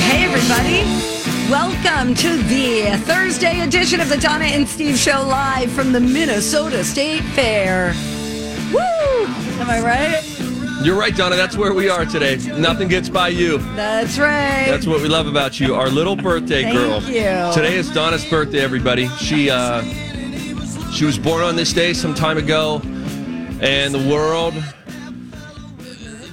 Hey, everybody. Welcome to the Thursday edition of the Donna and Steve Show live from the Minnesota State Fair. Woo! Am I right? You're right, Donna. That's where we are today. Nothing gets by you. That's right. That's what we love about you, our little birthday girl. Thank you. Today is Donna's birthday, everybody. She uh, she was born on this day some time ago, and the world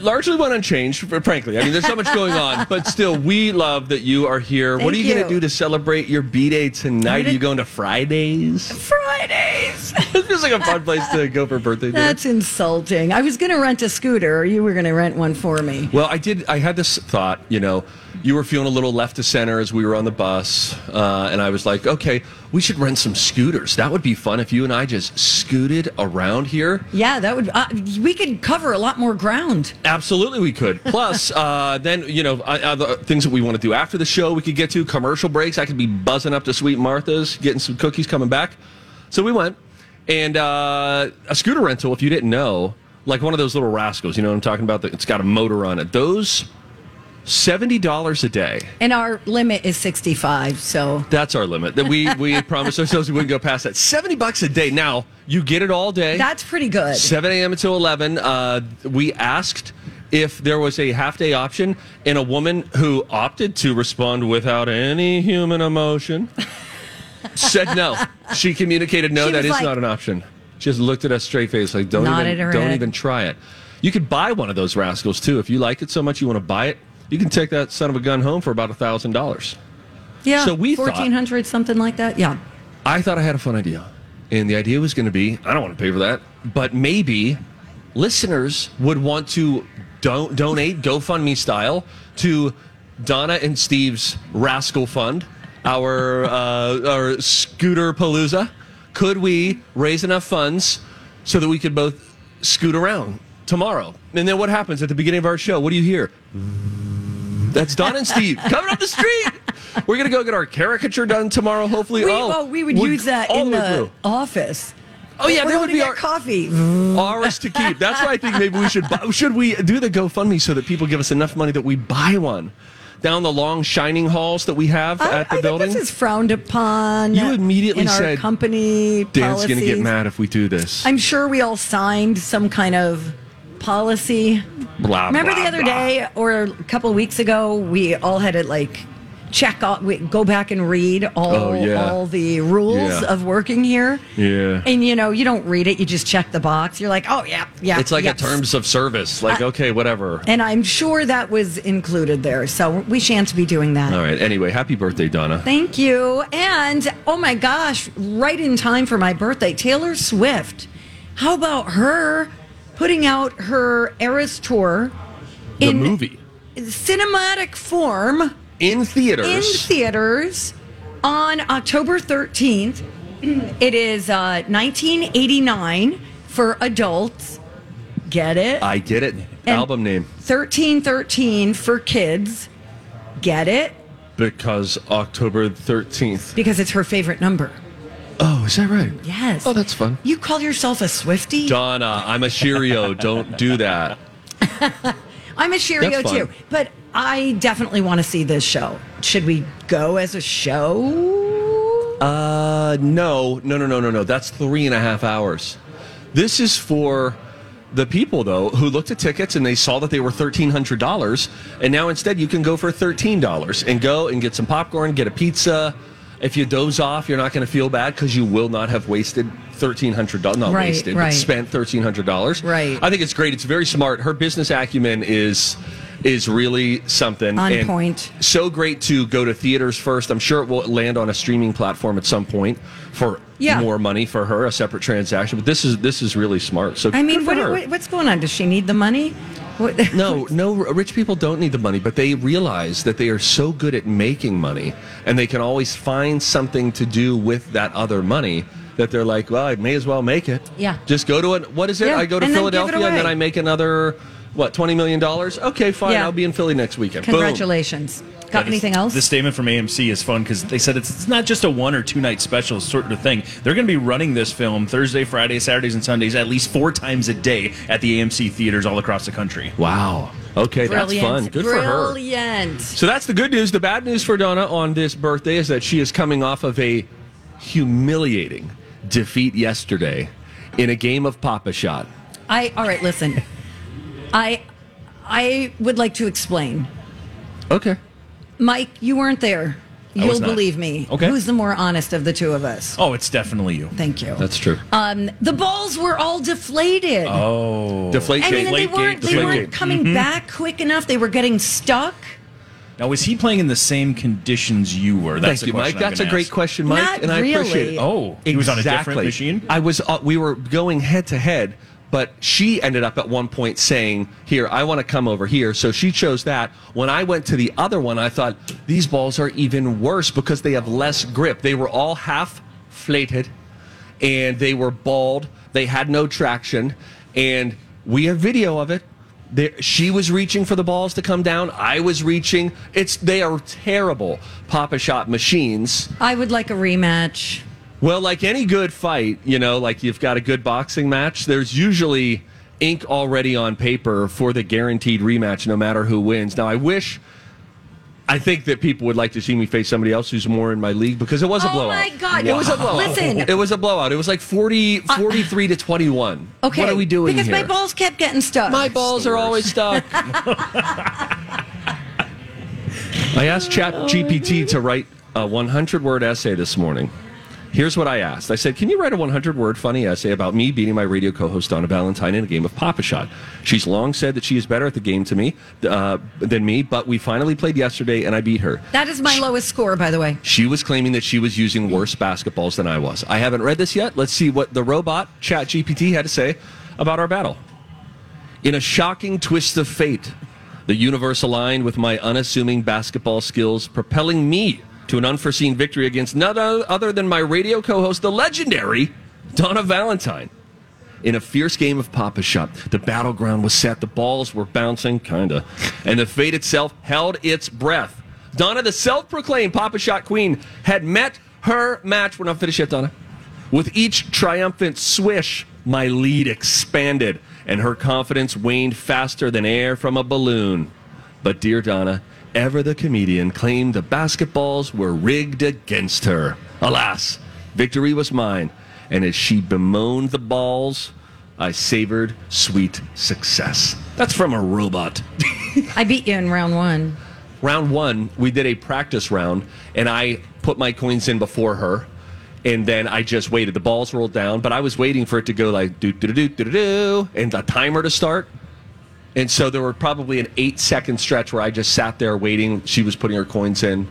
largely went unchanged. Frankly, I mean, there's so much going on, but still, we love that you are here. what are you, going to do to celebrate your b day tonight? Are you going to Fridays? Fridays. it feels like a fun place to go for birthday dinner. That's insulting. I was going to rent a scooter, or you were going to rent one for me. Well, I did. I had this thought. You know, you were feeling a little left to center as we were on the bus, uh, and I was like, okay, we should rent some scooters. That would be fun if you and I just scooted around here. Yeah, that would. Uh, we could cover a lot more ground. Absolutely, we could. Plus, uh, then you know, uh, other things that we want to do after the show, we could get to commercial breaks. I could be buzzing up to Sweet Martha's, getting some cookies, coming back. So we went, and uh, a scooter rental. If you didn't know, like one of those little rascals, you know what I'm talking about? That it's got a motor on it. Those seventy dollars a day. And our limit is 65, so. That's our limit. That we we promised ourselves we wouldn't go past that. Seventy bucks a day. Now you get it all day. That's pretty good. 7 a.m. until 11. Uh, we asked if there was a half day option, and a woman who opted to respond without any human emotion said no. She communicated no, She that was is like- not an option. She just looked at us straight face like, don't Nodded even, her don't head. even try it. You could buy one of those rascals too. If you like it so much you want to buy it, you can take that son of a gun home for about a thousand dollars. Yeah. So we thought- 1400 something like that. Yeah. I thought I had a fun idea. And the idea was going to be I don't want to pay for that, but maybe listeners would want to don- donate GoFundMe style to Donna and Steve's Rascal Fund, our, uh, our scooter palooza. Could we raise enough funds so that we could both scoot around tomorrow? And then what happens at the beginning of our show? What do you hear? That's Don and Steve coming up the street. We're gonna go get our caricature done tomorrow. Hopefully, We, oh, well, we would use that in the office. Oh yeah, We're that would be our coffee. ours to keep. That's why I think maybe we should buy, should we do the GoFundMe so that people give us enough money that we buy one down the long shining halls that we have I, at the I building. think this is frowned upon. You immediately in our said, company Dan's gonna get mad if we do this. I'm sure we all signed some kind of policy. blah, Remember blah, the other blah. day or a couple weeks ago, we all had to like check out, we go back and read all Oh, yeah. all the rules Yeah. of working here. Yeah. And you know, you don't read it; you just check the box. You're like, oh yeah, yeah. It's like a terms of service. Like, okay, whatever. And I'm sure that was included there. So we shan't be doing that. All right. Anyway, happy birthday, Donna. Thank you. And oh my gosh, right in time for my birthday, Taylor Swift. How about her putting out her Eras tour The in movie cinematic form in theaters. in theaters on October 13th? It is uh, 1989 for adults. Get it? I get it. And- Album name 1313 for kids. Get it? because October thirteenth. Because it's her favorite number. Oh, is that right? Yes. Oh, that's fun. You call yourself a Swifty? Donna, I'm a Cheerio. Don't do that. I'm a Cheerio That's fun. too. But I definitely want to see this show. Should we go as a show? Uh, no, no, no, no, no, no. That's three and a half hours. This is for the people though who looked at tickets and they saw that they were thirteen hundred dollars, and now instead you can go for thirteen dollars and go and get some popcorn, get a pizza. If you doze off, you're not going to feel bad because you will not have wasted thirteen hundred dollars. Not Right, wasted, right. but spent thirteen hundred dollars. Right. I think it's great. It's very smart. Her business acumen is is really something On and point. So great to go to theaters first. I'm sure it will land on a streaming platform at some point for Yeah. more money for her, a separate transaction. But this is this is really smart. So I mean, what, what, what's going on? Does she need the money? What- No, no, rich people don't need the money, but they realize that they are so good at making money and they can always find something to do with that other money that they're like, well, I may as well make it. Yeah. Just go to it. What is it? Yeah, I go to and then Philadelphia and then. I make another, what, $20 million? Okay, fine. Yeah. I'll be in Philly next weekend. Boom. Congratulations. Got Yeah, anything else? The statement from AMC is fun because they said it's, it's not just a one or two night special sort of thing. They're going to be running this film Thursday, Friday, Saturdays, and Sundays at least four times a day at the AMC theaters all across the country. Wow. Okay, Brilliant. that's fun. Good for her. Brilliant. So that's the good news. The bad news for Donna on this birthday is that she is coming off of a humiliating defeat yesterday in a game of Pop-A-Shot. I all right. Listen, I I would like to explain. Okay. Mike, you weren't there. You'll not. believe me. Okay. Who's the more honest of the two of us? Oh, it's definitely you. Thank you. That's true. Um, the balls were all deflated. Oh. Deflate I mean, and they Deflategate, weren't, they Deflategate. weren't coming Mm-hmm. back quick enough. They were getting stuck. Now, was he playing in the same conditions you were? That's Thank you, Mike. I'm That's a great ask. question, Mike, Not and I appreciate really. it. Oh, he was on a different Exactly. machine? I was. Uh, we were going head to head, but she ended up at one point saying, "Here, I want to come over here." So she chose that. When I went to the other one, I thought these balls are even worse because they have less grip. They were all half flated, and they were bald. They had no traction, and we have video of it. There, she was reaching for the balls to come down. I was reaching. It's they are terrible Pop-A-Shot machines. I would like a rematch. Well, like any good fight, you know, like you've got a good boxing match, there's usually ink already on paper for the guaranteed rematch, no matter who wins. Now, I wish, I think that people would like to see me face somebody else who's more in my league because it was a Oh blowout. Oh my God. It was a blowout. Listen. It was a blowout. It was like 40, uh, 43 to 21. Okay. What are we doing Because here? my balls kept getting stuck. My balls are always stuck. I asked oh Chat GPT to write a 100 word essay this morning. Here's what I asked. I said, Can you write a 100 word funny essay about me beating my radio co host Donna Valentine in a game of Pop-A-Shot? She's long said that she is better at the game to me uh, than me, but we finally played yesterday and I beat her. that is my lowest score, by the way. She was claiming that she was using worse basketballs than I was. I haven't read this yet. Let's see what the robot Chat GPT had to say about our battle. In a shocking twist of fate, the universe aligned with my unassuming basketball skills, propelling me to an unforeseen victory against none other than my radio co host, the legendary Donna Valentine. In a fierce game of Pop-A-Shot, the battleground was set, the balls were bouncing, kinda, and the fate itself held its breath. Donna, the self proclaimed Pop-A-Shot queen, had met her match. We're not finished yet, Donna. With each triumphant swish, my lead expanded, and her confidence waned faster than air from a balloon. But dear Donna, ever the comedian, claimed the basketballs were rigged against her. Alas, victory was mine, and as she bemoaned the balls, I savored sweet success. That's from a robot. I beat you in round one. round one, we did a practice round, and I put my coins in before her, and then I just waited. The balls rolled down, but I was waiting for it to go like do do do do do do, and the timer to start. And so there were probably an eight second stretch where I just sat there waiting. She was putting her coins in,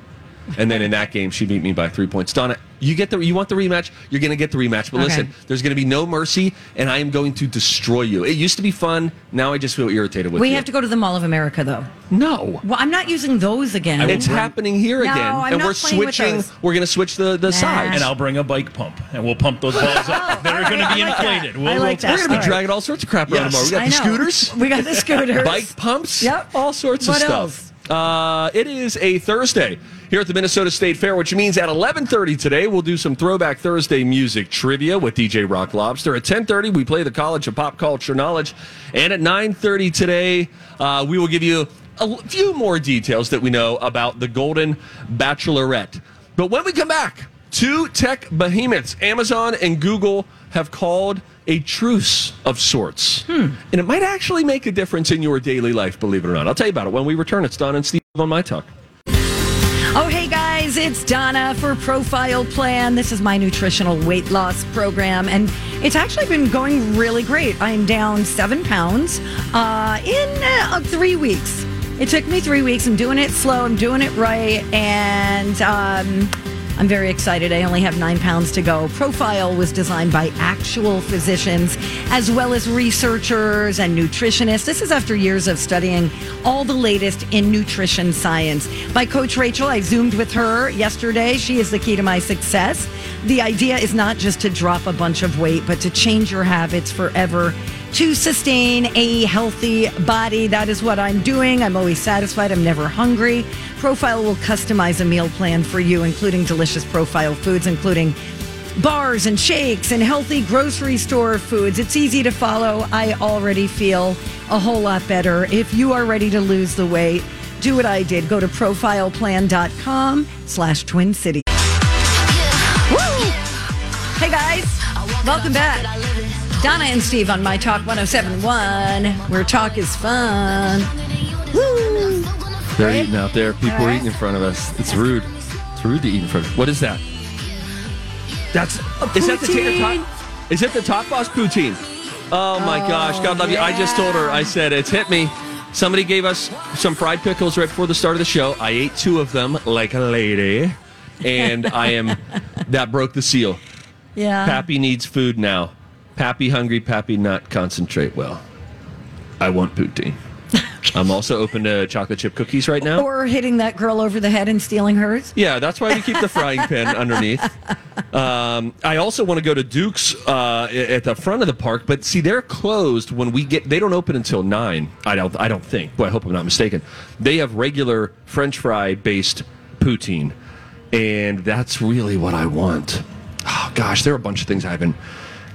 and then in that game she beat me by three points. Donna, you get the you want the rematch? You're going to get the rematch. But Okay. listen, there's going to be no mercy, and I am going to destroy you. It used to be fun. Now I just feel irritated with We you. We have to go to the Mall of America, though. no. Well, I'm not using those again. It's happening here No, again, I'm and not we're playing with switching. those. We're going to switch the the sides. And I'll bring a bike pump, and we'll pump those balls up. They're going to be like inflated. We'll, I like we'll that. We're going to be All right. dragging all sorts of crap around Yes. tomorrow. We got I the know. scooters, We got the scooters. bike pumps, Yep. all sorts of What stuff. else? Uh, it is a Thursday here at the Minnesota State Fair, which means at 11:30 today we'll do some Throwback Thursday music trivia with DJ Rock Lobster. At 10:30 we play the College of Pop Culture Knowledge, and at 9:30 today uh, we will give you a few more details that we know about the Golden Bachelorette. But when we come back, two tech behemoths, Amazon and Google, have called a truce of sorts. And it might actually make a difference in your daily life, believe it or not. I'll tell you about it when we return. It's Don and Steve on My Talk. Oh, hey guys, it's Donna for Profile Plan. This is my nutritional weight loss program, and it's actually been going really great. I'm down seven pounds uh, in uh, three weeks. It took me three weeks. I'm doing it slow, I'm doing it right, and um, I'm very excited. I only have nine pounds to go. Profile was designed by actual physicians as well as researchers and nutritionists. This is after years of studying all the latest in nutrition science. By Coach Rachel, I zoomed with her yesterday. She is the key to my success. The idea is not just to drop a bunch of weight, but to change your habits forever to sustain a healthy body. That is what I'm doing. I'm always satisfied. I'm never hungry. Profile will customize a meal plan for you, including delicious profile foods, including bars and shakes and healthy grocery store foods. It's easy to follow. I already feel a whole lot better. If you are ready to lose the weight, do what I did. Go to profileplan.com slash twin city. Woo! Hey guys, welcome back. Donna and Steve on My Talk 1071, where talk is fun. Woo! They're eating out there. People are eating in front of us. It's rude. It's rude to eat in front of What is that? That's uh, is that the tater tot? Is it the top boss poutine? Oh my oh, gosh, God love you. I just told her. I said it's hit me. Somebody gave us some fried pickles right before the start of the show. I ate two of them like a lady, and I am that broke the seal. Yeah. Pappy needs food now. Pappy hungry. Pappy not concentrate well. I want poutine. I'm also open to chocolate chip cookies right now. Or hitting that girl over the head and stealing hers. Yeah, that's why we keep the frying pan underneath. Um, I also want to go to Duke's uh, at the front of the park, but see, they're closed when we get. They don't open until nine. I don't. I don't think. Boy, I hope I'm not mistaken. They have regular French fry based poutine, and that's really what I want. Oh gosh, there are a bunch of things I haven't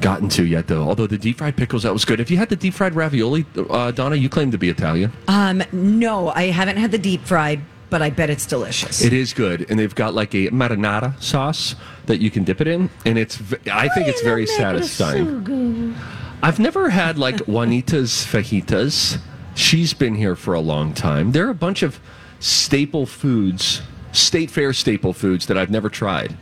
gotten to yet, though. Although the deep fried pickles that was good. If you had the deep fried ravioli, uh, Donna, you claim to be Italian. Um, no, I haven't had the deep fried, but I bet it's delicious. It is good, and they've got like a marinara sauce that you can dip it in, and it's. v- I think it's very satisfying. I've never had like Juanita's fajitas. She's been here for a long time. There are a bunch of staple foods, state fair staple foods that I've never tried.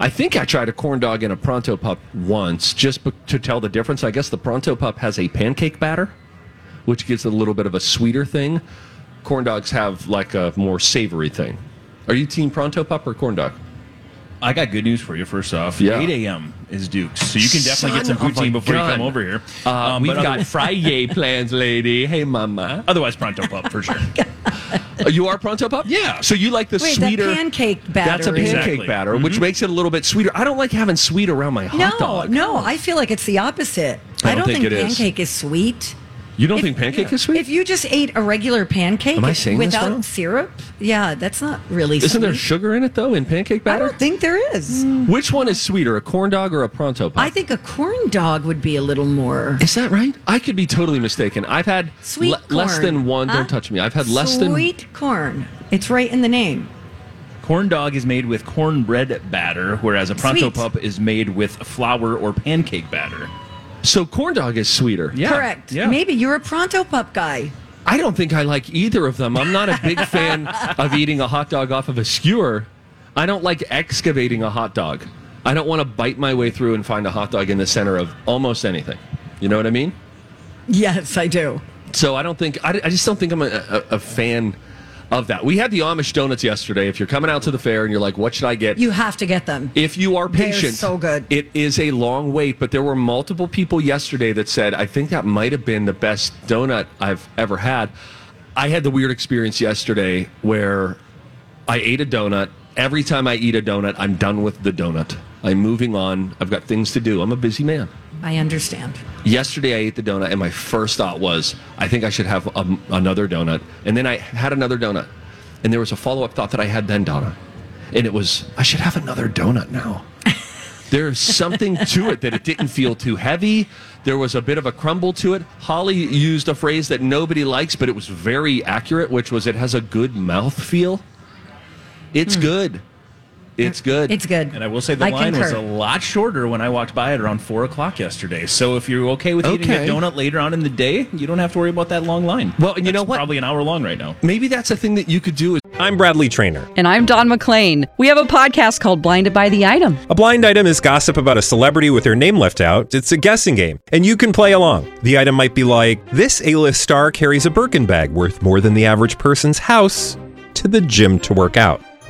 I think I tried a corn dog and a pronto pup once, just to tell the difference. I guess the pronto pup has a pancake batter, which gives it a little bit of a sweeter thing. Corn dogs have like a more savory thing. Are you team pronto pup or corn dog? I got good news for you. First off, Yeah. 8 a.m. is Duke's, so you can definitely get some Son poutine before you come over here. Uh, Um, we've got other- Friday plans, lady. Hey, mama. otherwise pronto pup for sure. Uh, you are pronto pup? Yeah. So you like the Wait, that sweeter pancake batter That's a pancake Exactly. batter, which makes it a little bit sweeter. I don't like having sweet around my hot no, dog. no, I feel like it's the opposite. I I don't don't, think think, it is. pancake is sweet. You don't If- think pancake is sweet? If you just ate a regular pancake Am I saying without wrong? syrup, yeah, that's not really Isn't sweet. there sugar in it though in pancake batter? I don't think there is. Hmm. Which one is sweeter, a corn dog or a pronto pup? I think a corn dog would be a little more is that right? I could be totally mistaken. I've had sweet le- less than one. Huh? Don't touch me. I've had less than. sweet corn. It's right in the name. Corn dog is made with cornbread batter, whereas a pronto Sweet. pup is made with flour or pancake batter. So corn dog is sweeter. Yeah. Correct. Yeah. Maybe you're a pronto pup guy. I don't think I like either of them. I'm not a big fan of eating a hot dog off of a skewer. I don't like excavating a hot dog. I don't want to bite my way through and find a hot dog in the center of almost anything. You know what I mean? Yes, I do. So I don't think I, I just don't think I'm a, a, a fan of that. We had the Amish donuts yesterday. If you're coming out to the fair and you're like, what should I get? You have to get them. if you are They're patient, so good. It is a long wait, but there were multiple people yesterday that said, I think that might have been the best donut I've ever had. I had the weird experience yesterday where I ate a donut. Every time I eat a donut, I'm done with the donut. I'm moving on. I've got things to do. I'm a busy man. I understand. Yesterday, I ate the donut, and my first thought was, I think I should have um another donut. And then I had another donut. And there was a follow up thought that I had then, Donna. And it was, I should have another donut now. There's something to it that it didn't feel too heavy. There was a bit of a crumble to it. Holly used a phrase that nobody likes, but it was very accurate, which was it has a good mouth feel. It's good. It's good. It's good. And I will say the I line was a lot shorter when I walked by it around four o'clock yesterday. So if you're okay with eating Okay. a donut later on in the day, you don't have to worry about that long line. Well, and you know what? Probably an hour long right now. Maybe that's a thing that you could do. Is I'm Bradley Trainer. And I'm Don McClain. We have a podcast called Blinded by the Item. A blind item is gossip about a celebrity with their name left out. It's a guessing game, and you can play along. The item might be like this: A-list star carries a Birkin bag worth more than the average person's house to the gym to work out.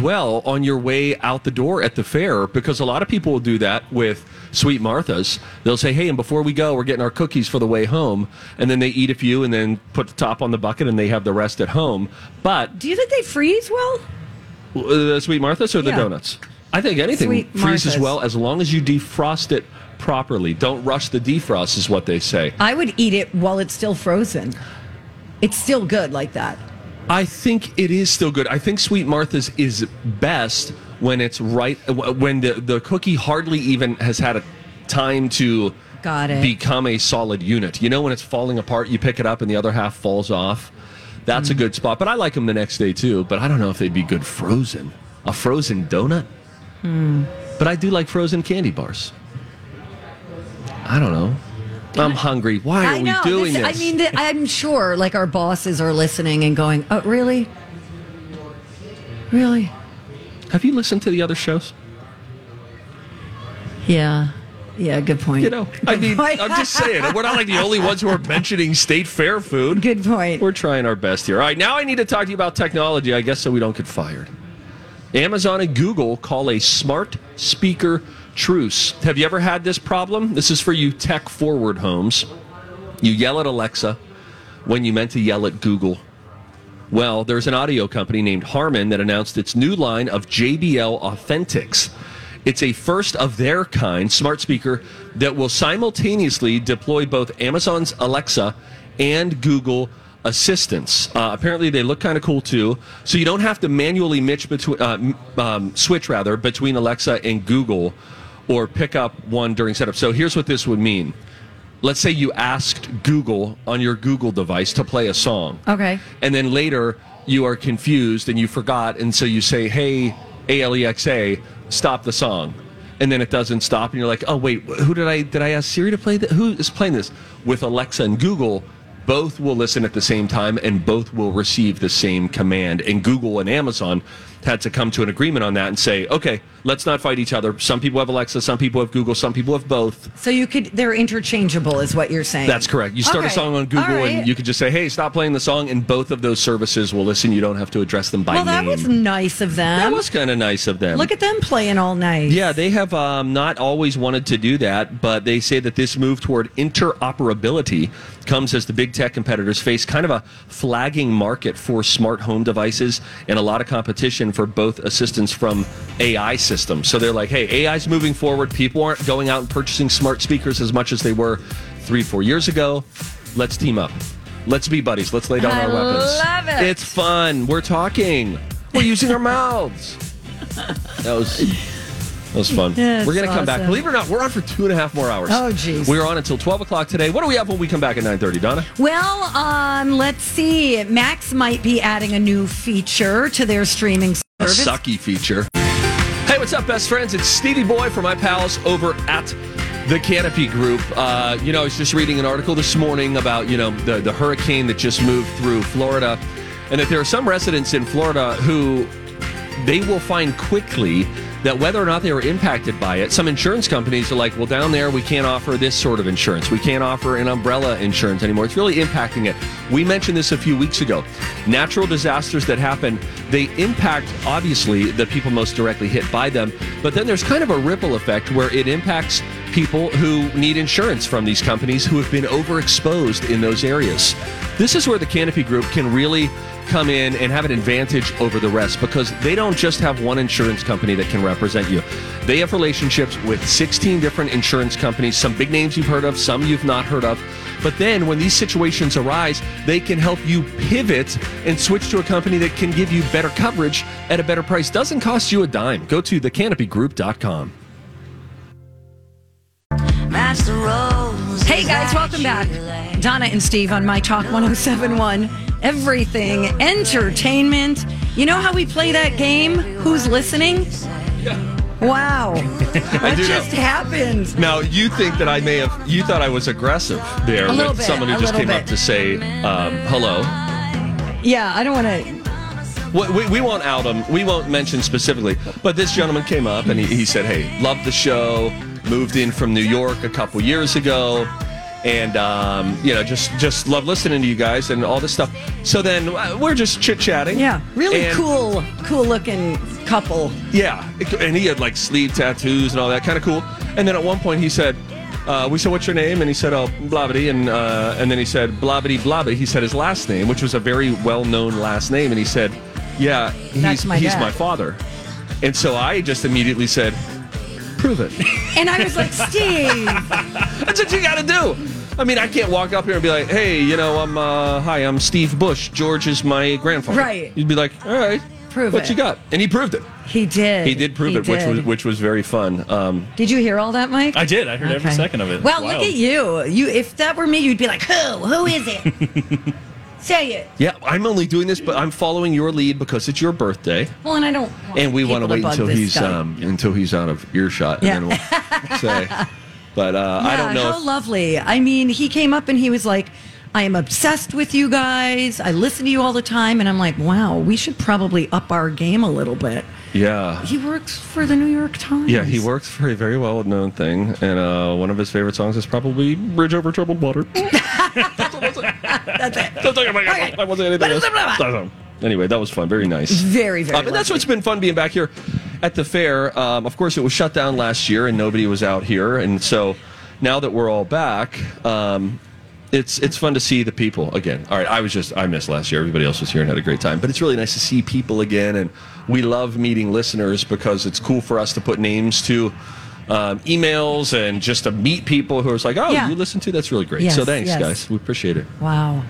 Well on your way out the door at the fair because a lot of people will do that with Sweet Martha's. They'll say, "Hey, and before we go, we're getting our cookies for the way home," and then they eat a few and then put the top on the bucket and they have the rest at home. But Do you think they freeze well? uh, the Sweet Martha's or the Yeah. donuts? I think anything Sweet freezes Martha's. well as long as you defrost it properly. Don't rush the defrost, is what they say. I would eat it while it's still frozen. It's still good like that. I think it is still good. I think Sweet Martha's is best when it's right when the the cookie hardly even has had a time to Got it. become a solid unit. You know when it's falling apart, you pick it up and the other half falls off. That's Hmm. a good spot. But I like them the next day too. But I don't know if they'd be good frozen. A frozen donut. Hmm. But I do like frozen candy bars. I don't know. I'm hungry. Why are we doing this- this? I mean, th- I'm sure like our bosses are listening and going, "Oh, really? Really? have you listened to the other shows? Yeah. Yeah. Good point. You know, I mean. I'm just saying, we're not like the only ones who are mentioning state fair food. Good point. We're trying our best here. All right, now I need to talk to you about technology, I guess, so we don't get fired. Amazon and Google call a smart speaker truce. Have you ever had this problem? This is for you tech forward homes. You yell at Alexa when you meant to yell at Google. Well, there's an audio company named Harman that announced its new line of JBL Authentics. It's a first of their kind smart speaker that will simultaneously deploy both Amazon's Alexa and Google assistants. Uh, apparently, they look kind of cool too. So you don't have to manually mitch uh, um, switch rather between Alexa and Google, or pick up one during setup. So here's what this would mean. Let's say you asked Google on your Google device to play a song. Okay. And then later you are confused and you forgot, and so you say, "Hey, Alexa, stop the song," and then it doesn't stop, and you're like, "Oh wait, who did I did I ask Siri to play that? Who is playing this?" With Alexa and Google, both will listen at the same time, and both will receive the same command. And Google and Amazon had to come to an agreement on that and say, "Okay, let's not fight each other. Some people have Alexa, some people have Google, some people have both." So you could, they're interchangeable, is what you're saying. That's correct. You start a song on Google right. and you could just say, "Hey, stop playing the song," and both of those services will listen. You don't have to address them by Well, that name. was nice of them. That was kind of nice of them. Look at them playing all night. yeah, they have um, not always wanted to do that, but they say that this move toward interoperability comes as the big tech competitors face kind of a flagging market for smart home devices and a lot of competition for both assistance from AI systems. So they're like, hey, AI's moving forward. People aren't going out and purchasing smart speakers as much as they were three, four years ago. Let's team up. Let's be buddies. Let's lay down I our weapons. love it. It's fun. We're talking. We're using our mouths. That was that was fun. That's we're gonna come back. Believe it or not, we're on for two and a half more hours. Oh, geez. We're on until twelve o'clock today. What do we have when we come back at nine thirty, Donna? Well, um, let's see. Max might be adding a new feature to their streaming A sucky feature. Hey, what's up, best friends? It's Stevie Boy from my pals over at the Canopy Group. Uh, you know, I was just reading an article this morning about you know the the hurricane that just moved through Florida, and that there are some residents in Florida who they will find quickly that whether or not they were impacted by it, some insurance companies are like, well, down there, we can't offer this sort of insurance. We can't offer an umbrella insurance anymore. It's really impacting it. We mentioned this a few weeks ago. Natural disasters that happen, they impact, obviously, the people most directly hit by them. But then there's kind of a ripple effect where it impacts people who need insurance from these companies who have been overexposed in those areas. This is where the Canopy Group can really come in and have an advantage over the rest because they don't just have one insurance company that can represent you. They have relationships with 16 different insurance companies, some big names you've heard of, some you've not heard of. But then when these situations arise, they can help you pivot and switch to a company that can give you better coverage at a better price. Doesn't cost you a dime. Go to thecanopygroup.com. Hey guys, welcome back. Donna and Steve on My Talk 1071. Everything entertainment. You know how we play that game? Who's listening? Wow. That do know. just happened. Now, you think that I may have, you thought I was aggressive there with bit, someone who just came up to say um, hello. Yeah, I don't want to. we, we, we won't out him. We won't mention specifically. But this gentleman came up and he, he said, "Hey, love the show. Moved in from New York a couple years ago." And um, you know, just just love listening to you guys and all this stuff. So then uh, we're just chit chatting. Yeah, really And- cool, cool looking couple. Yeah, and he had like sleeve tattoos and all that, kind of cool. And then at one point he said, uh, "We said, what's your name?" And he said, "Oh, Blavity." And uh, and then he said, "Blavity Blavity." He said his last name, which was a very well-known last name, and he said, "Yeah, he's my he's my father." And so I just immediately said, "Prove it." And I was like, Steve, That's what you got to do. I mean, I can't walk up here and be like, "Hey, you know, I'm uh, hi, I'm Steve Bush. George is my grandfather." Right. You'd be like, "All right, Prove what it." you got?" And he proved it. he did. He did prove it, which was which was very fun. Um, Did you hear all that, Mike? I did. I heard every second of it. Well, Wild. look at you. You, if that were me, you'd be like, "Who? Who is it? Say it." Yeah, I'm only doing this, but I'm following your lead because it's your birthday, Well, and I don't. and we want to wait until he's um, until he's out of earshot, and Yeah. then we'll say. But uh, I Yeah, don't know. How if- lovely. I mean, he came up and he was like, I am obsessed with you guys. I listen to you all the time. And I'm like, wow, we should probably up our game a little bit. yeah, He works for the New York Times. yeah, he works for a very well known thing, and uh, one of his favorite songs is probably "Bridge Over Troubled Water." That's it. Don't talk about it. I wasn't anything else. Anyway, that was fun. Very nice. Very, very Um, and that's what's been fun being back here at the fair. Um, of course, it was shut down last year, and nobody was out here. And so now that we're all back, um, it's it's fun to see the people again. All right, I was just I missed last year. Everybody else was here and had a great time, but it's really nice to see people again. And we love meeting listeners because it's cool for us to put names to. Um, emails and just to meet people who are like, oh, Yeah. you listen to that's really great. Yes, so thanks, yes. guys. We appreciate it. Wow.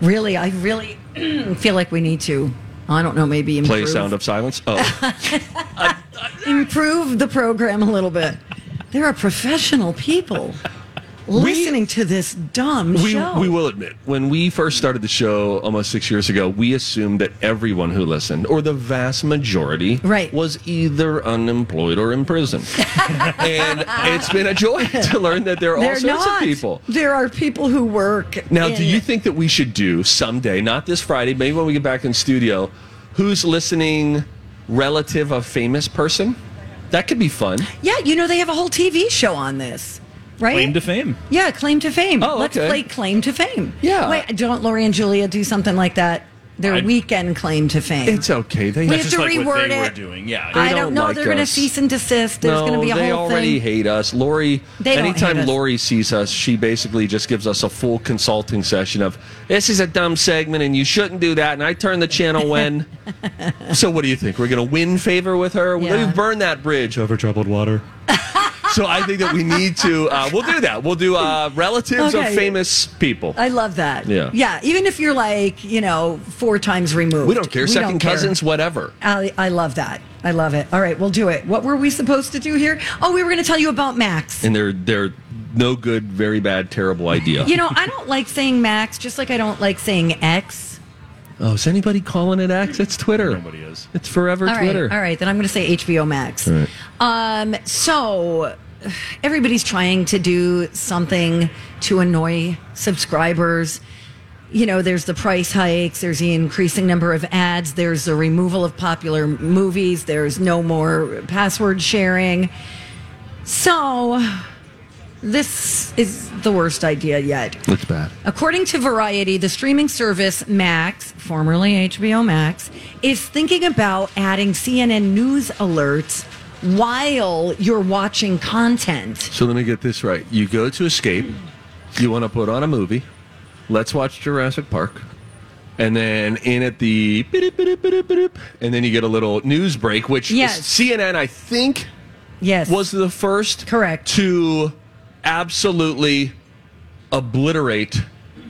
Really, I really feel like we need to, I don't know, maybe improve, Play Sound of Silence. Oh, improve the program a little bit. There are professional people listening to this dumb we, show. we will admit, when we first started the show almost six years ago, we assumed that everyone who listened, or the vast majority, Right. was either unemployed or in prison. and it's been a joy to learn that there are all They're sorts not. of people. There are people who work. Now, in- do you think that we should do someday, not this Friday, maybe when we get back in studio, who's listening relative of famous person? That could be fun. Yeah, you know they have a whole TV show on this, right? Claim to fame. Yeah, claim to fame. Oh, Let's okay. play claim to fame. Yeah. Wait, don't Lori and Julia do something like that? Their I'd- weekend claim to fame. It's okay. They We have to like what reword they were it. doing. Yeah. They I don't don't know. like They're going to cease and desist. There's no, going to be a they whole already hate us. Lori, They don't anytime hate us. Lori sees us, she basically just gives us a full consulting session of this is a dumb segment and you shouldn't do that. And I turn the channel when. so what do you think? We're going to win favor with her? Yeah. We've burned that bridge over troubled water. so I think that we need to. Uh, we'll do that. We'll do uh, relatives Okay. of famous people. I love that. Yeah. Yeah. Even if you're like, you know, four times removed. we don't care. Second don't care. cousins, whatever. I, I love that. I love it. All right, we'll do it. What were we supposed to do here? Oh, we were going to tell you about Max. And they're they're no good, very bad, terrible idea. You know, I don't like saying Max, just like I don't like saying X. oh, is anybody calling it X? It's Twitter. Nobody is. It's forever All right, Twitter. all right. Then I'm going to say HBO Max. right. Um, so everybody's trying to do something to annoy subscribers. You know, there's the price hikes, there's the increasing number of ads, there's the removal of popular movies, there's no more password sharing. So this is the worst idea yet. Looks bad. According to Variety, the streaming service Max, formerly HBO Max, is thinking about adding CNN news alerts while you're watching content. So let me get this right. You go to Escape, you want to put on a movie. Let's watch Jurassic Park. And then in at the and then you get a little news break, which Yes. CNN, I think, Yes. was the first Correct. to absolutely obliterate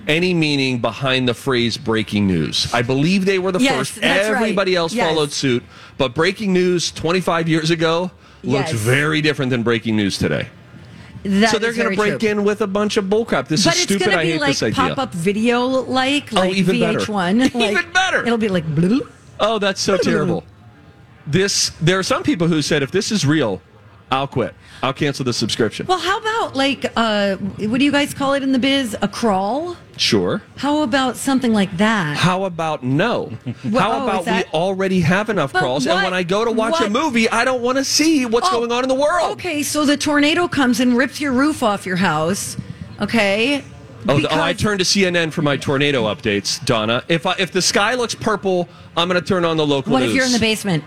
any meaning behind the phrase breaking news. I believe they were the Yes, first. that's right. Everybody else Yes. followed suit. But breaking news 25 years ago looks Yes. very different than breaking news today. That so they're going to break true. in with a bunch of bullcrap. This But is stupid. I hate like this idea. pop up video like, Oh, even better. VH1. Even Like, better. It'll be like blue. Oh, that's so terrible. This there are some people who said if this is real, I'll quit. I'll cancel the subscription. Well, how about like uh, what do you guys call it in the biz? A crawl? Sure. How about something like that? How about no? Well, How oh, about that- we already have enough But crawls, and when I go to watch a movie, I don't want to see what's Oh, going on in the world. Okay, so the tornado comes and rips your roof off your house. Okay. Oh, the- oh, I Because- turn to CNN for my tornado updates, Donna. If I, if the sky looks purple, I'm going to turn on the local What news. if you're in the basement?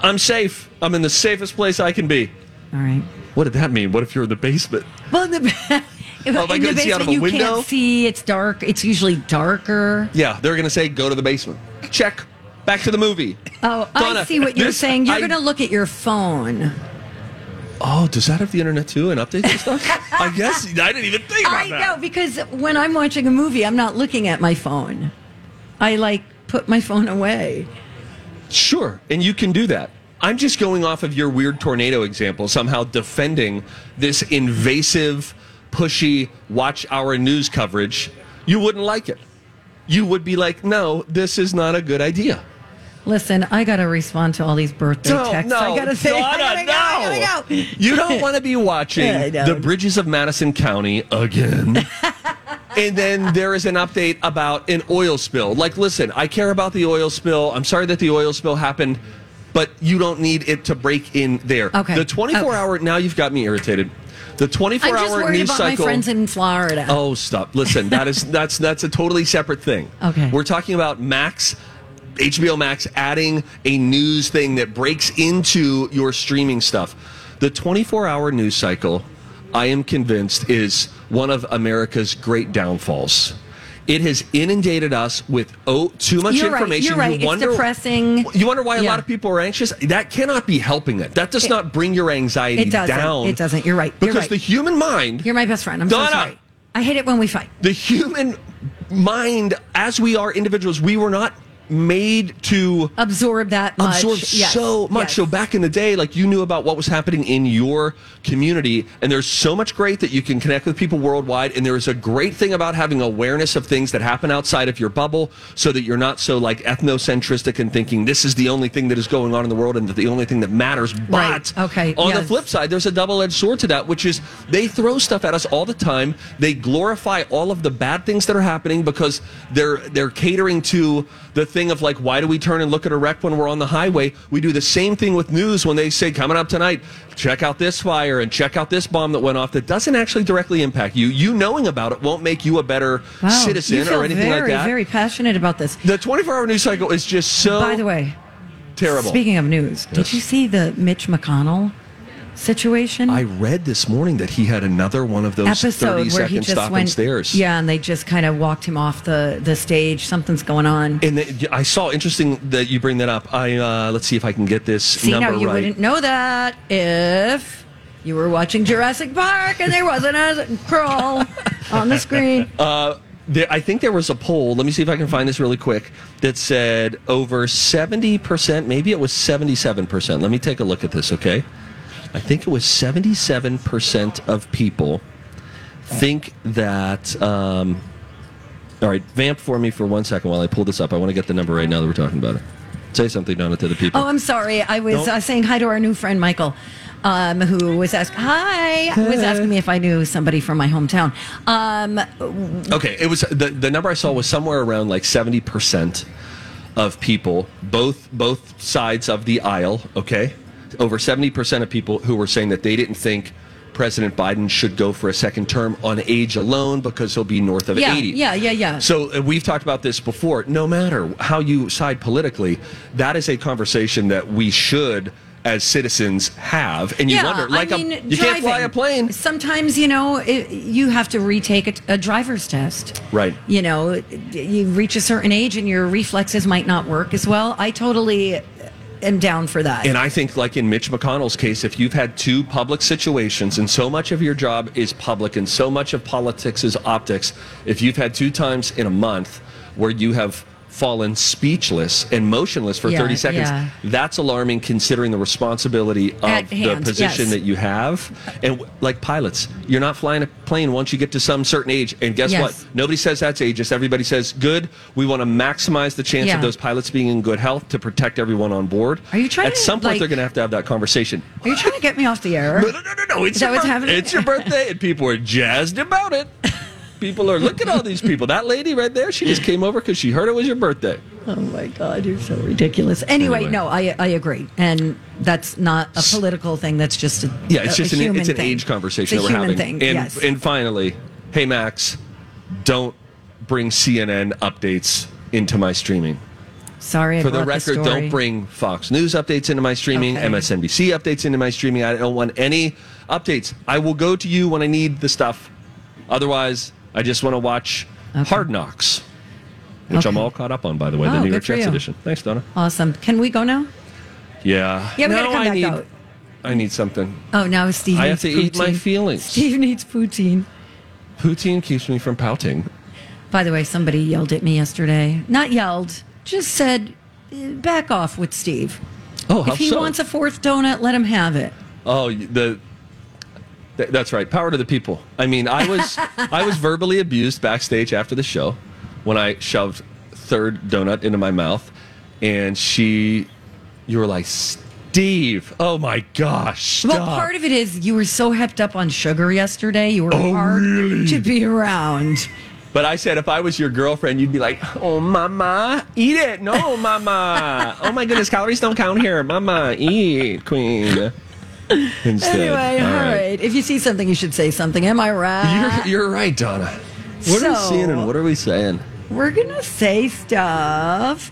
I'm safe. I'm in the safest place I can be. All right. What did that mean? What if you're in the basement? Well, in the, in Oh, am I the gonna see out basement, you window? can't see. It's dark. It's usually darker. Yeah, they're going to say go to the basement. Check. Back to the movie. Oh, I see what you're this- saying. You're I- going to look at your phone. Oh, does that have the internet too and updates and stuff? I guess I didn't even think about I that. I know because when I'm watching a movie, I'm not looking at my phone. I like put my phone away. Sure, and you can do that. I'm just going off of your weird tornado example, somehow defending this invasive, pushy, watch hour news coverage. You wouldn't like it. You would be like, no, this is not a good idea. Listen, I got to respond to all these birthday No, texts. no, I got to say, I gotta go, I no. gotta go. You don't want to be watching Yeah, the bridges of Madison County again. and then there is an update about an oil spill. Like, listen, I care about the oil spill. I'm sorry that the oil spill happened, but you don't need it to break in there. Okay. The 24 Okay. hour, now you've got me irritated. The 24 I'm just hour worried news about cycle. my friends in Florida. Oh, stop! Listen, that is that's that's a totally separate thing. Okay. we're talking about Max, HBO Max adding a news thing that breaks into your streaming stuff. The 24-hour news cycle, I am convinced, is one of America's great downfalls. It has inundated us with oh too much You're right, information. you're right. You It's wonder, depressing. You wonder why a lot of people are anxious. That cannot be helping it. That does not bring your anxiety It doesn't. down. It doesn't. You're right. You're Because right. the human mind You're my best friend. I'm Donna. so sorry. I hate it when we fight. the human mind as we are individuals we were not made to Absorb that much. absorb Yes, so much yes. so back in the day like you knew about what was happening in your community and there's so much great that you can connect with people worldwide and there is a great thing about having awareness of things that happen outside of your bubble so that you're not so like ethnocentristic and thinking this is the only thing that is going on in the world and that the only thing that matters but Right. Okay. on the flip side there's a double-edged sword to that which is they throw stuff at us all the time they glorify all of the bad things that are happening because they're they're catering to the thing of like why do we turn and look at a wreck when we're on the highway we do the same thing with news when they say coming up tonight check out this fire and check out this bomb that went off that doesn't actually directly impact you you knowing about it won't make you a better Wow. citizen or anything very, like that Very passionate about this. the 24-hour news cycle is just so By the way, terrible speaking of news, Yes. did you see the Mitch McConnell situation? I read this morning that he had another one of those episode 30 where he just went stares. Yeah, and they just kind of walked him off the the stage. Something's going on. And the, I saw interesting that you bring that up. I uh, let's see if I can get this See, number now you right. wouldn't know that if you were watching Jurassic Park and there wasn't a crawl on the screen. Uh, there, I think there was a poll. Let me see if I can find this really quick. That said over seventy percent, maybe it was seventy-seven percent. Let me take a look at this. Okay, I think it was seventy-seven percent of people think that. Um, all right, vamp for me for one second while I pull this up. I want to get the number right now that we're talking about it. Say something, Donna, to the people. Oh, I'm sorry. I was uh, saying hi to our new friend Michael, um, who was asking hi, was asking me if I knew somebody from my hometown. Um, Okay, it was the the number I saw was somewhere around like seventy percent of people, both both sides of the aisle. Okay, over seventy percent of people who were saying that they didn't think President Biden should go for a second term on age alone because he'll be north of Yeah, eighty. yeah, yeah, yeah. So uh, we've talked about this before. No matter how you side politically, that is a conversation that we should. As citizens, have and you yeah, wonder, like I a- mean, you can't fly a plane, Sometimes, you know, it, you have to retake a, a driver's test. right? You know, you reach a certain age and your reflexes might not work as well. I totally am down for that. And I think, like in Mitch McConnell's case, if you've had two public situations and so much of your job is public and so much of politics is optics, if you've had two times in a month where you have fallen speechless and motionless for Yeah, 30 seconds. yeah. That's alarming considering the responsibility of At the hand, position yes. that you have. And like pilots, you're not flying a plane once you get to some certain age. And guess Yes. what? Nobody says that's ageist. Everybody says, good. We want to maximize the chance Yeah. of those pilots being in good health to protect everyone on board. Are you trying At to, some point, like- they're going to have to have that conversation. Are you trying to get me off the air? No, no, no, no, no. It's, Is that your, what's birth- happening? it's your birthday, and people are jazzed about it. People are, look at all these people. That lady right there, she just came over because she heard it was your birthday. Oh my God, you're so ridiculous. Anyway, Anyway. no, I I agree, and that's not a political thing. That's just a Yeah, it's a- just a an, it's an thing. age conversation It's a that we're having. Thing. And, yes. and finally, hey, Max, don't bring CNN updates into my streaming. Sorry, I For the record, story. don't bring Fox News updates into my streaming, Okay. MSNBC updates into my streaming. I don't want any updates. I will go to you when I need the stuff. Otherwise, I just want to watch Hard Knocks, which I'm all caught up on, by the way, Oh, the New York Jets edition. Thanks, Donna. Awesome. Can we go now? Yeah. Yeah, we no, gotta come I back need, out. I need something. Oh, now Steve. I have to eat my feelings. Steve needs poutine. Poutine keeps me from pouting. By the way, somebody yelled at me yesterday. Not yelled, just said, "Eh, "Back off with Steve. Oh, how if he so? wants a fourth donut, let him have it." Oh, the. Th- That's right. Power to the people. I mean, I was I was verbally abused backstage after the show when I shoved third donut into my mouth, and she, you were like, Steve. Oh my gosh. Stop. Well, part of it is you were so hepped up on sugar yesterday. You were Oh, hard really? to be around. But I said if I was your girlfriend, you'd be like, "Oh, mama, eat it. No, mama. oh my goodness, calories don't count here. Mama, eat, queen." Instead. Anyway, all right. If you see something, you should say something. Am I right? You're, you're right, Donna. What are we seeing and what are we saying? We're gonna say stuff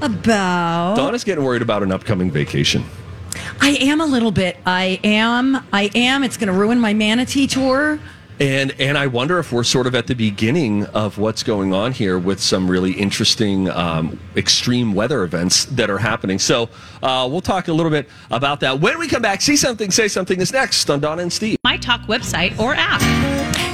about. Donna's getting worried about an upcoming vacation. I am a little bit. I am. I am. It's going to ruin my manatee tour. And and I wonder if we're sort of at the beginning of what's going on here with some really interesting um, extreme weather events that are happening. So uh, we'll talk a little bit about that when we come back. See something, say something is next on Donna and Steve. My Talk website or app.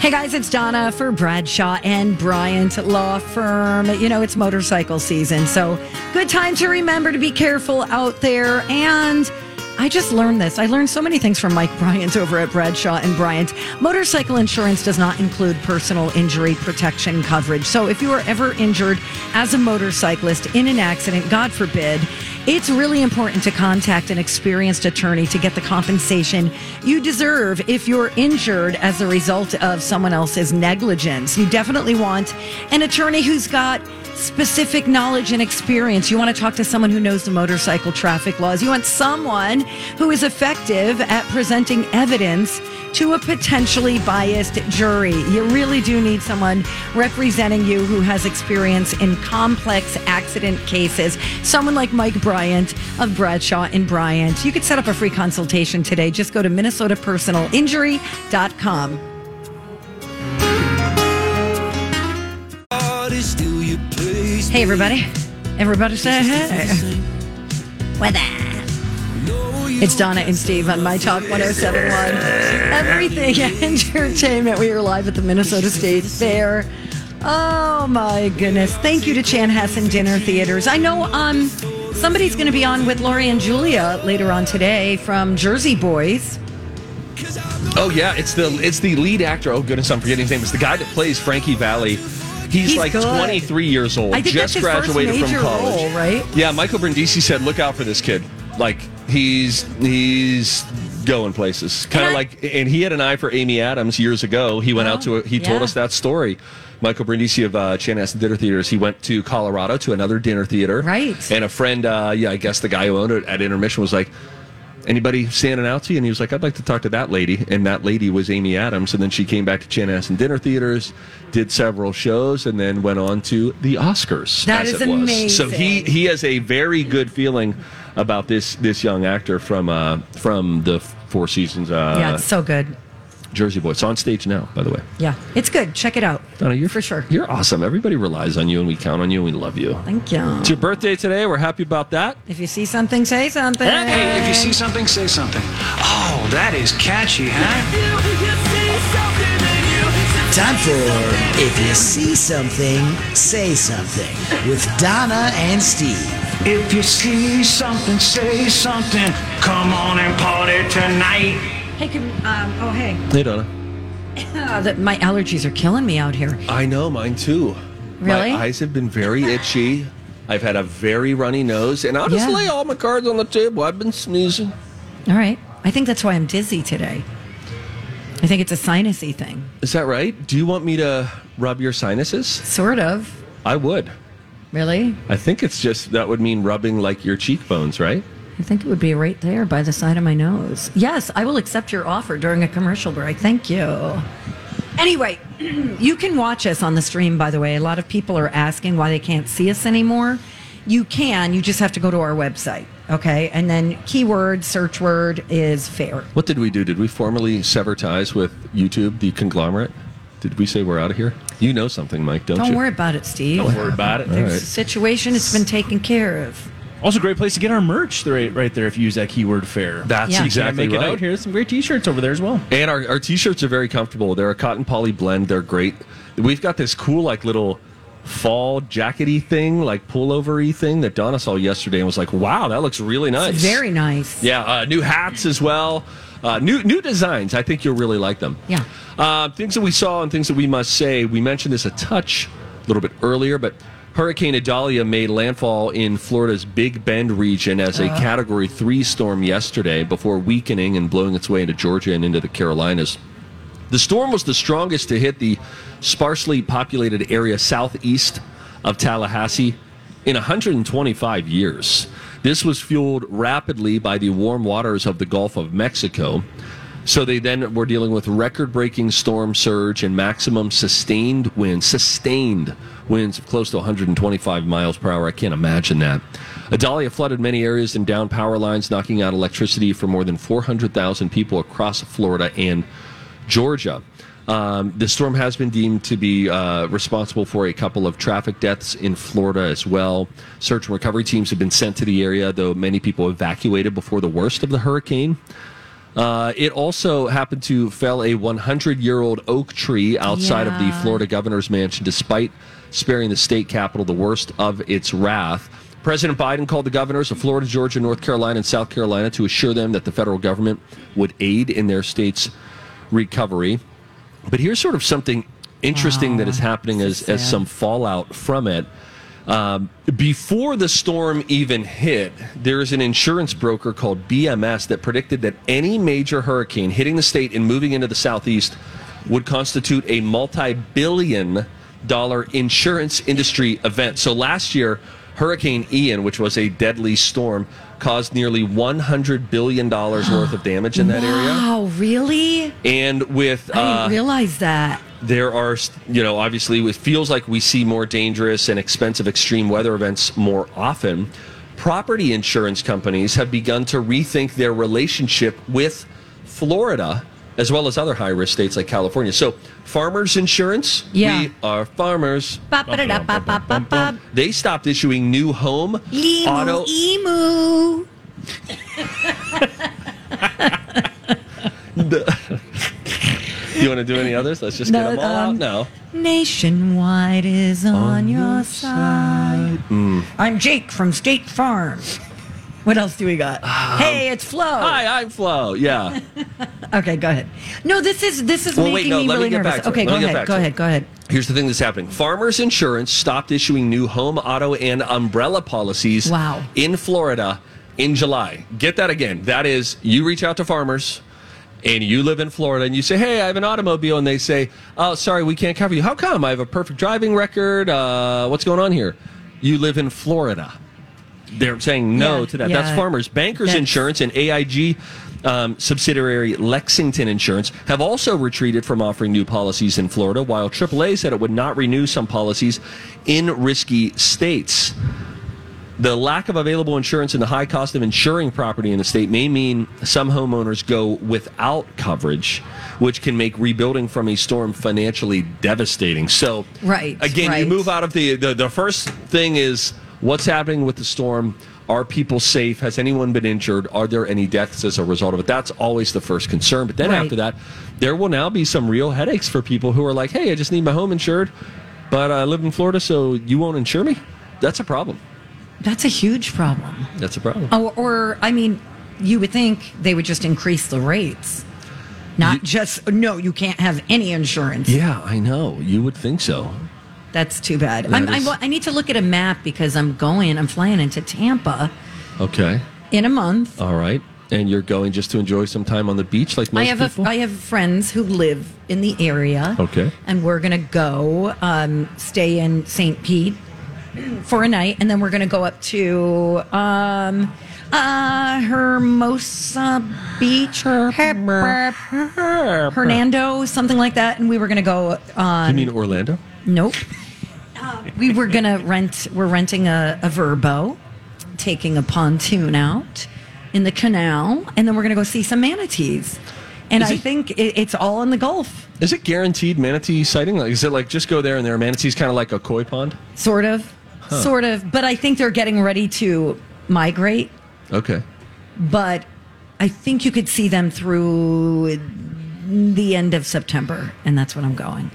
Hey guys, it's Donna for Bradshaw and Bryant Law Firm. You know, it's motorcycle season, so good time to remember to be careful out there. And I just learned this. I learned so many things from Mike Bryant over at Bradshaw and Bryant. Motorcycle insurance does not include personal injury protection coverage. So if you are ever injured as a motorcyclist in an accident, God forbid, it's really important to contact an experienced attorney to get the compensation you deserve if you're injured as a result of someone else's negligence. You definitely want an attorney who's got specific knowledge and experience. You want to talk to someone who knows the motorcycle traffic laws. You want someone who is effective at presenting evidence to a potentially biased jury. You really do need someone representing you who has experience in complex accident cases. Someone like Mike Bryant of Bradshaw and Bryant. You could set up a free consultation today. Just go to minnesotapersonalinjury.com. Hey, everybody. Everybody say hey. Weather. It's Donna and Steve on My Talk 1071. Everything entertainment. We are live at the Minnesota State Fair. Oh my goodness. Thank you to Chan Chanhassen Dinner Theaters. I know um somebody's going to be on with Lori and Julia later on today from Jersey Boys. Oh yeah, it's the it's the lead actor. Oh goodness, I'm forgetting his name. It's the guy that plays Frankie Valli. He's, He's like good. 23 years old. I think just that's his first graduated major from college. role, right? Yeah, Michael Brindisi said, "Look out for this kid. Like he's he's going places. Kind of like, and he had an eye for Amy Adams years ago. He went out to a, he told us that story." Michael Brindisi of uh, Chanhassen Dinner Theaters. He went to Colorado to another dinner theater. Right. And a friend, uh, yeah, I guess the guy who owned it at intermission was like, anybody standing out to you? And he was like, I'd like to talk to that lady. And that lady was Amy Adams. And then she came back to Chanhassen Dinner Theaters, did several shows, and then went on to the Oscars. That as is it was. So he he has a very good feeling about this this young actor from uh, from the Four Seasons uh, yeah, it's so good. Jersey Boy. It's on stage now, by the way. Yeah, it's good. Check it out. Donna, you're For sure. You're awesome. Everybody relies on you, and we count on you, and we love you. Thank you. It's your birthday today. We're happy about that. If you see something, say something. Hey, if you see something, say something. Oh, that is catchy, huh? Time for If You See Something, Say Something with Donna and Steve. If you see something, say something. Come on and party tonight. Hey, can, um, oh, hey. Hey, Donna. That my allergies are killing me out here. I know, mine too. Really? My eyes have been very itchy. I've had a very runny nose, and I'll just Yeah. lay all my cards on the table. I've been sneezing. All right. I think that's why I'm dizzy today. I think it's a sinusy thing. Is that right? Do you want me to rub your sinuses? Sort of. I would. Really? I think it's just that would mean rubbing like your cheekbones, right? I think it would be right there by the side of my nose. Yes, I will accept your offer during a commercial break. Thank you. Anyway, you can watch us on the stream, by the way. A lot of people are asking why they can't see us anymore. You can, you just have to go to our website, okay? And then keyword, search word is fair. What did we do? Did we formally sever ties with YouTube, the conglomerate? Did we say we're out of here? You know something, Mike, don't, Don't you? worry about it, Steve. Don't worry about it. There's right. a situation, it's been taken care of. Also, great place to get our merch right, right there if you use that keyword fair. That's Yeah. Exactly make right. it out here. There's some great T-shirts over there as well. And our, our t-shirts are very comfortable. They're a cotton poly blend. They're great. We've got this cool like little fall jackety thing, like pullover-y thing that Donna saw yesterday and was like, "Wow, that looks really nice." It's very nice. Yeah, uh, new hats as well. Uh, new new designs. I think you'll really like them. Yeah. Uh, things that we saw and things that we must say. We mentioned this a touch a little bit earlier, but Hurricane Idalia made landfall in Florida's Big Bend region as a uh. Category Three storm yesterday, before weakening and blowing its way into Georgia and into the Carolinas. The storm was the strongest to hit the sparsely populated area southeast of Tallahassee in 125 years. This was fueled rapidly by the warm waters of the Gulf of Mexico. So they then were dealing with record breaking storm surge and maximum sustained winds, sustained winds of close to 125 miles per hour. I can't imagine that. Idalia flooded many areas and down power lines, knocking out electricity for more than 400,000 people across Florida and Georgia. Um, the storm has been deemed to be uh, responsible for a couple of traffic deaths in Florida as well. Search and recovery teams have been sent to the area, though many people evacuated before the worst of the hurricane. Uh, it also happened to fell a 100 year old oak tree outside of the Florida governor's mansion, despite sparing the state capitol the worst of its wrath. President Biden called the governors of Florida, Georgia, North Carolina, and South Carolina to assure them that the federal government would aid in their state's recovery. But here's sort of something interesting that is happening as, as sad. some fallout from it. Um, before the storm even hit, there is an insurance broker called BMS that predicted that any major hurricane hitting the state and moving into the southeast would constitute a multi billion dollar insurance industry event. So last year, Hurricane Ian, which was a deadly storm, caused nearly $100 billion worth of damage in that area. Wow, really? And with. I uh, didn't realize that. There are, you know, obviously it feels like we see more dangerous and expensive extreme weather events more often. Property insurance companies have begun to rethink their relationship with Florida as well as other high risk states like California. So, farmers insurance, Yeah. we are farmers. They stopped issuing new home Emu, auto emu. You want to do any others? Let's just No, get them all um, out now. Nationwide is on, your side. Mm. I'm Jake from State Farm. What else do we got? hey, it's Flo. Um, Hi, I'm Flo. Yeah. Okay, go ahead. No, this is this is Well, making wait, no, me me really get nervous. back to it. Okay, go me ahead. Go ahead. Go ahead. Here's the thing that's happening. Farmers Insurance stopped issuing new home, auto, and umbrella policies Wow. in Florida in July. Get that again. That is, you reach out to farmers and you live in Florida and you say, Hey, I have an automobile. And they say, Oh, sorry, we can't cover you. How come? I have a perfect driving record. Uh, what's going on here? You live in Florida. They're saying no Yeah, to that. yeah. That's farmers. Bankers That's- Insurance and AIG um, subsidiary Lexington Insurance have also retreated from offering new policies in Florida, while AAA said it would not renew some policies in risky states. The lack of available insurance and the high cost of insuring property in the state may mean some homeowners go without coverage, which can make rebuilding from a storm financially devastating. So, Right, again, you move out of the, the the first thing is What's happening with the storm? Are people safe? Has anyone been injured? Are there any deaths as a result of it? That's always the first concern. But then Right. after that, there will now be some real headaches for people who are like, hey, I just need my home insured, but I live in Florida, so you won't insure me? That's a problem. That's a huge problem. That's a problem. Oh, or I mean, you would think they would just increase the rates, not just no. You can't have any insurance. Yeah, I know. You would think so. That's too bad. That I'm, is- I'm, I need to look at a map because I'm going. I'm flying into Tampa Okay. in a month. All right. And you're going just to enjoy some time on the beach like most I have people? I have friends who live in the area. Okay. and we're gonna go um, stay in St. Pete for a night, and then we're gonna go up to um, uh, Hermosa Beach, Hernando, something like that, and we were gonna go on. you mean Orlando? Nope. Uh, we were gonna rent. We're renting a, a Vrbo, taking a pontoon out in the canal, and then we're gonna go see some manatees. And Is I it- think it, it's all in the Gulf, Is it guaranteed manatee sighting? Like, is it like just go there and there are manatees kind of like a koi pond? sort of, sort of. But I think they're getting ready to migrate. Okay. But I think you could see them through the end of September, and that's when I'm going.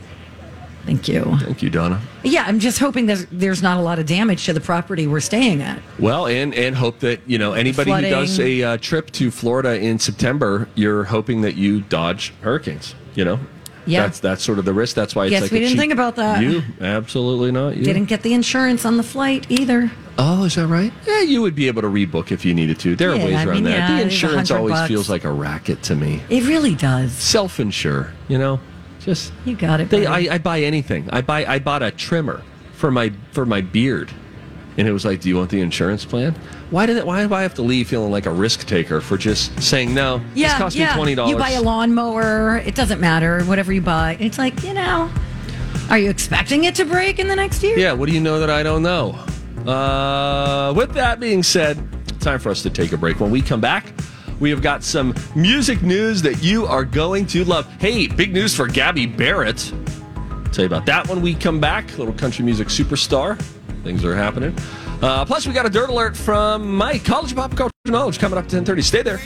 Thank you. Thank you, Donna. Yeah, I'm just hoping that there's not a lot of damage to the property we're staying at. Well, and and hope that you know anybody who does a uh, trip to Florida in September, you're hoping that you dodge hurricanes. You know, Yeah. that's that's sort of the risk. That's why it's Yes, like we didn't cheap- think about that. You absolutely not. You Didn't get the insurance on the flight either. Oh, is that right? Yeah, you would be able to rebook if you needed to. There are Yeah, ways I around mean, that. yeah, the insurance always bucks. feels like a racket to me. It really does. Self-insure, you know, just You got it. They. I, I buy anything. I buy. I bought a trimmer for my for my beard, and it was like, "Do you want the insurance plan?" Why did it? Why do I have to leave feeling like a risk taker for just saying no? yeah, this cost yeah. me twenty dollars. You buy a lawnmower. It doesn't matter. Whatever you buy, it's like you know. Are you expecting it to break in the next year? Yeah. What do you know that I don't know? Uh, with that being said, time for us to take a break. When we come back. We have got some music news that you are going to love. Hey, big news for Gabby Barrett. Tell you about that when we come back. Little country music superstar. Things are happening. Uh, plus, we got a dirt alert from Mike. College of Pop Culture Knowledge coming up at 1030. Stay there.